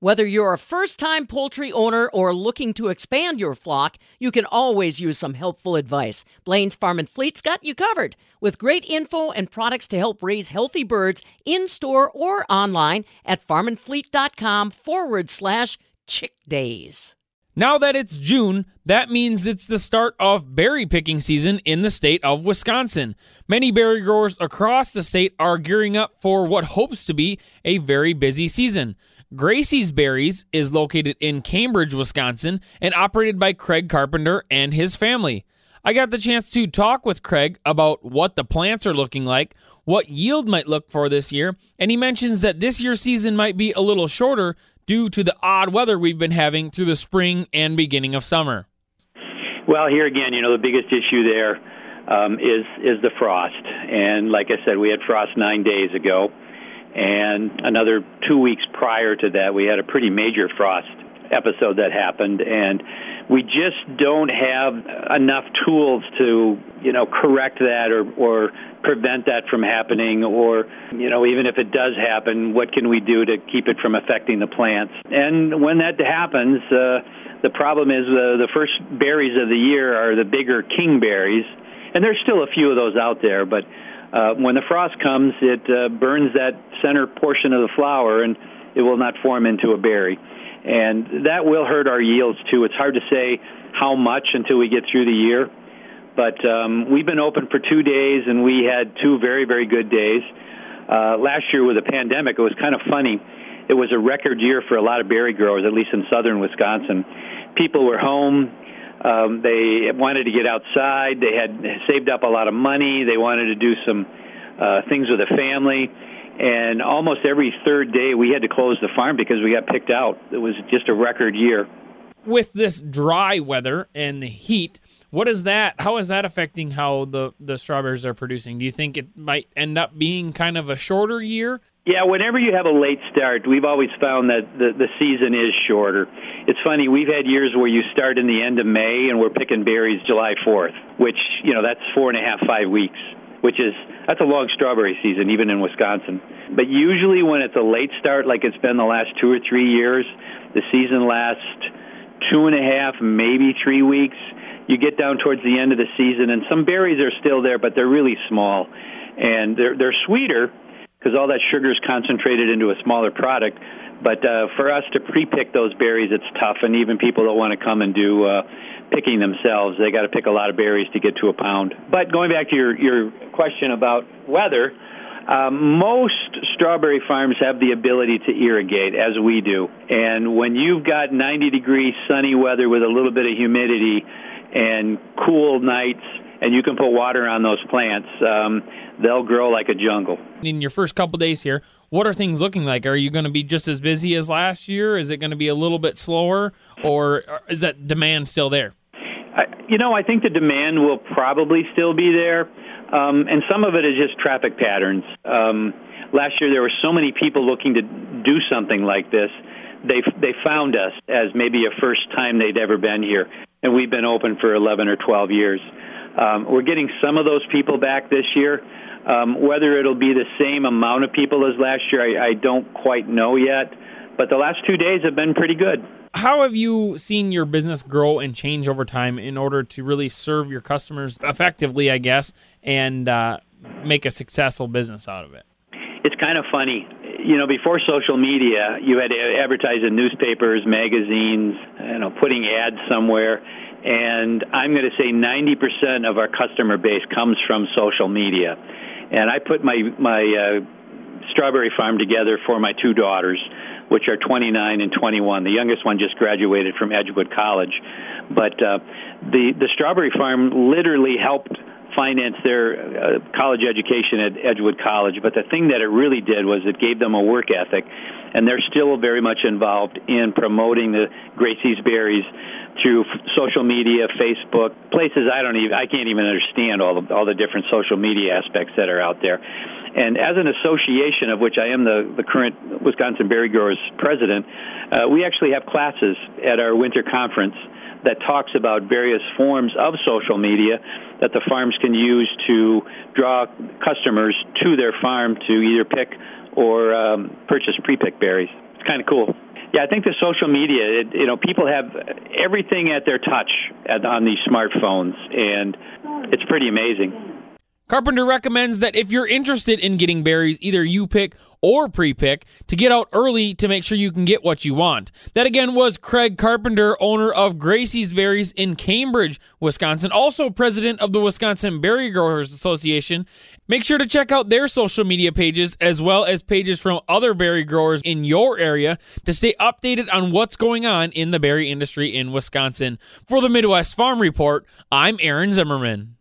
Whether you're a first time poultry owner or looking to expand your flock, you can always use some helpful advice. Blain's Farm and Fleet's got you covered with great info and products to help raise healthy birds in store or online at farmandfleet.com forward slash chick days. Now that it's June, that means it's the start of berry picking season in the state of Wisconsin. Many berry growers across the state are gearing up for what hopes to be a very busy season. Gracie's Berries is located in Cambridge, Wisconsin, and operated by Craig Carpenter and his family. I got the chance to talk with Craig about what the plants are looking like, what yield might look for this year, and he mentions that this year's season might be a little shorter due to the odd weather we've been having through the spring and beginning of summer. Well, here again, you know, the biggest issue there um, is is the frost, and like I said, we had frost nine days ago and another two weeks prior to that, we had a pretty major frost episode that happened, and we just don't have enough tools to, you know, correct that or, or prevent that from happening, or, you know, even if it does happen, what can we do to keep it from affecting the plants? And when that happens, uh, the problem is uh, the first berries of the year are the bigger king berries, and there's still a few of those out there, but uh, when the frost comes, it uh, burns that center portion of the flower, and it will not form into a berry. And that will hurt our yields too. It's hard to say how much until we get through the year. But um, we've been open for two days, and we had two very, very good days. Uh, last year with the pandemic, it was kind of funny. It was a record year for a lot of berry growers, at least in southern Wisconsin. People were home um, they wanted to get outside. They had saved up a lot of money. They wanted to do some uh, things with the family. And almost every third day, we had to close the farm because we got picked out. It was just a record year. With this dry weather and the heat, what is that? How is that affecting how the the strawberries are producing? Do you think it might end up being kind of a shorter year? Yeah, whenever you have a late start, we've always found that the, the season is shorter. It's funny, we've had years where you start in the end of May and we're picking berries July 4th, which, you know, that's four and a half, five weeks, which is, that's a long strawberry season, even in Wisconsin. But usually when it's a late start, like it's been the last two or three years, the season lasts two and a half, maybe three weeks. You get down towards the end of the season, and some berries are still there, but they're really small. And they're, they're sweeter, because all that sugar is concentrated into a smaller product. But uh, for us to pre-pick those berries, it's tough, and even people that want to come and do uh, picking themselves, they got to pick a lot of berries to get to a pound. But going back to your your question about weather. Um, most strawberry farms have the ability to irrigate, as we do. And when you've got 90 degree sunny weather with a little bit of humidity and cool nights, and you can put water on those plants, um, they'll grow like a jungle. In your first couple days here, what are things looking like? Are you going to be just as busy as last year? Is it going to be a little bit slower, or is that demand still there? I, you know, I think the demand will probably still be there, um, and some of it is just traffic patterns. Um, last year, there were so many people looking to do something like this. They they found us as maybe a first time they'd ever been here, and we've been open for 11 or 12 years. Um, we're getting some of those people back this year. Um, whether it'll be the same amount of people as last year, I, I don't quite know yet. But the last two days have been pretty good. How have you seen your business grow and change over time in order to really serve your customers effectively, I guess, and uh, make a successful business out of it? It's kind of funny. You know, before social media, you had to advertise in newspapers, magazines, you know, putting ads somewhere and I'm going to say 90% of our customer base comes from social media. And I put my my uh, strawberry farm together for my two daughters, which are 29 and 21. The youngest one just graduated from Edgewood College, but uh, the the strawberry farm literally helped finance their uh, college education at Edgewood College. But the thing that it really did was it gave them a work ethic, and they're still very much involved in promoting the Gracie's Berries through social media, Facebook, places I don't even I can't even understand all the all the different social media aspects that are out there. And as an association of which I am the, the current Wisconsin Berry Growers president, uh, we actually have classes at our winter conference that talks about various forms of social media that the farms can use to draw customers to their farm to either pick or um, purchase pre-picked berries. It's kind of cool. Yeah, I think the social media, it, you know, people have everything at their touch at, on these smartphones, and it's pretty amazing. Carpenter recommends that if you're interested in getting berries, either you pick or pre pick, to get out early to make sure you can get what you want. That again was Craig Carpenter, owner of Gracie's Berries in Cambridge, Wisconsin, also president of the Wisconsin Berry Growers Association. Make sure to check out their social media pages as well as pages from other berry growers in your area to stay updated on what's going on in the berry industry in Wisconsin. For the Midwest Farm Report, I'm Aaron Zimmerman.